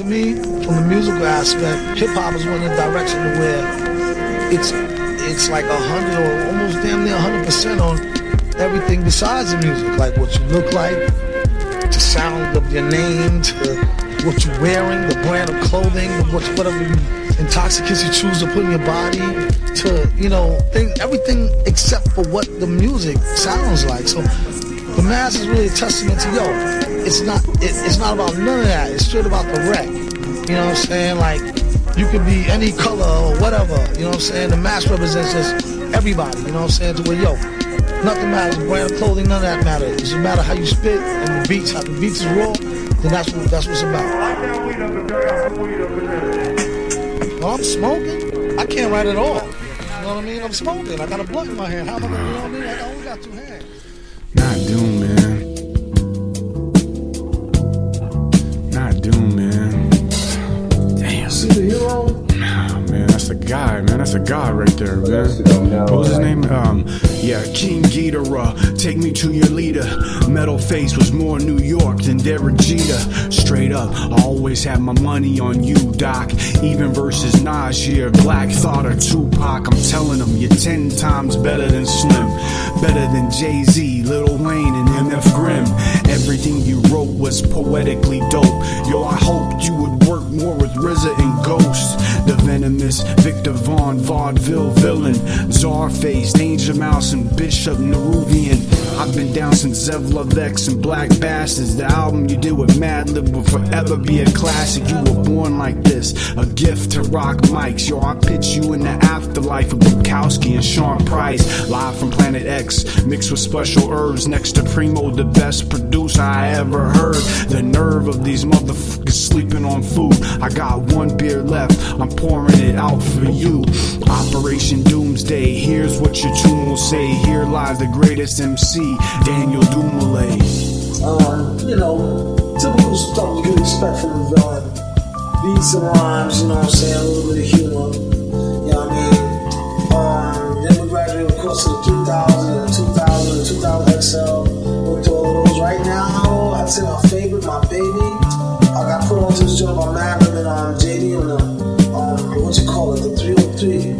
to me, from the musical aspect, hip hop is one of the direction where it's it's like a hundred or almost damn near hundred percent on everything besides the music, like what you look like, the sound of your name, to what you're wearing, the brand of clothing, what, whatever intoxicants you choose to put in your body, to you know, thing, everything except for what the music sounds like. So the mass is really a testament to yo. It's not it, it's not about none of that. It's straight about the wreck. You know what I'm saying? Like you could be any color or whatever. You know what I'm saying? The mass represents just everybody. You know what I'm saying? To where yo, nothing matters. Brand clothing, none of that matters. It's just matter how you spit and the beats. How the beats is raw. Then that's what that's what's about. Well, I'm smoking. I can't write at all. You know what I mean? I'm smoking. I got a blunt in my hand. How am I gonna, you know what I mean? I only got two hands. Not doom, man. Not doom, man. Damn. See the hero? Nah, man, that's a guy, man. That's a guy right there, man. What was his name? Um, yeah, King Ghidorah. Take me to your leader. Metal face was more New York than Derek Jeter. Straight up, I always have my money on you, Doc. Even versus Nas, yeah, Black Thought or Tupac. I'm telling them you're ten times better than Slim, better than Jay Z, poetically dope. Yo, I hoped you would work more with RZA and Ghost. The venomous Victor Vaughn, vaudeville villain, Czarface, Danger Mouse, and Bishop Nehruvian. I've been down since Zev Love X and Black Bastards. The album you did with Madlib will forever be a classic. You were born like this, a gift to rock mics. Yo, I pitch you in the afterlife of Bukowski and Sean Price. Live from Planet X, mixed with special herbs next to Primo, the best producer I ever heard. The nerve of these motherfuckers sleeping on food. I got one beer left, I'm pouring it out for you. Operation Doomsday, here's what your tune will say. Here lies the greatest MC, Daniel Dumile. Um, you know, typical stuff you could expect from a villain. Beats and rhymes, you know what I'm saying? A little bit of humor. You know what I mean? Um, then we graduated, of course, to the 3000 and 2000 2000 XL. Those. Right now, I'd say my favorite, my baby. I got put onto this joint by Madlib and um, JD on the, um, what you call it, the 303.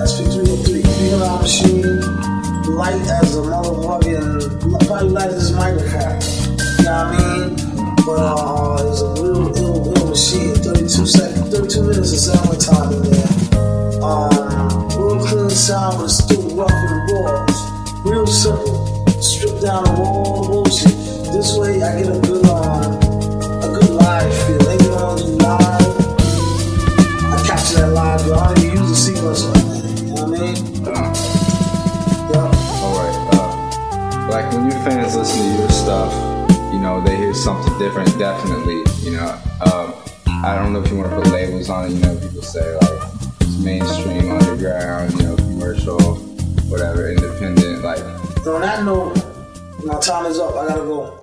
SP303. 300 machine. Light as a motherfucking, probably light as this microphone. You know what I mean? But uh, Down all the bullshit. This way, I get a good, um, a good live feel. They get on you live. I capture that live. Yo. I don't even use the sequence like that. You know what I mean? Yeah. Alright, uh, like when your fans listen to your stuff, you know, they hear something different, definitely, you know. Um, I don't know if you want to put labels on it, you know, people say like it's mainstream, underground, you know, commercial, whatever, independent, like So on that note, my time is up. I gotta go.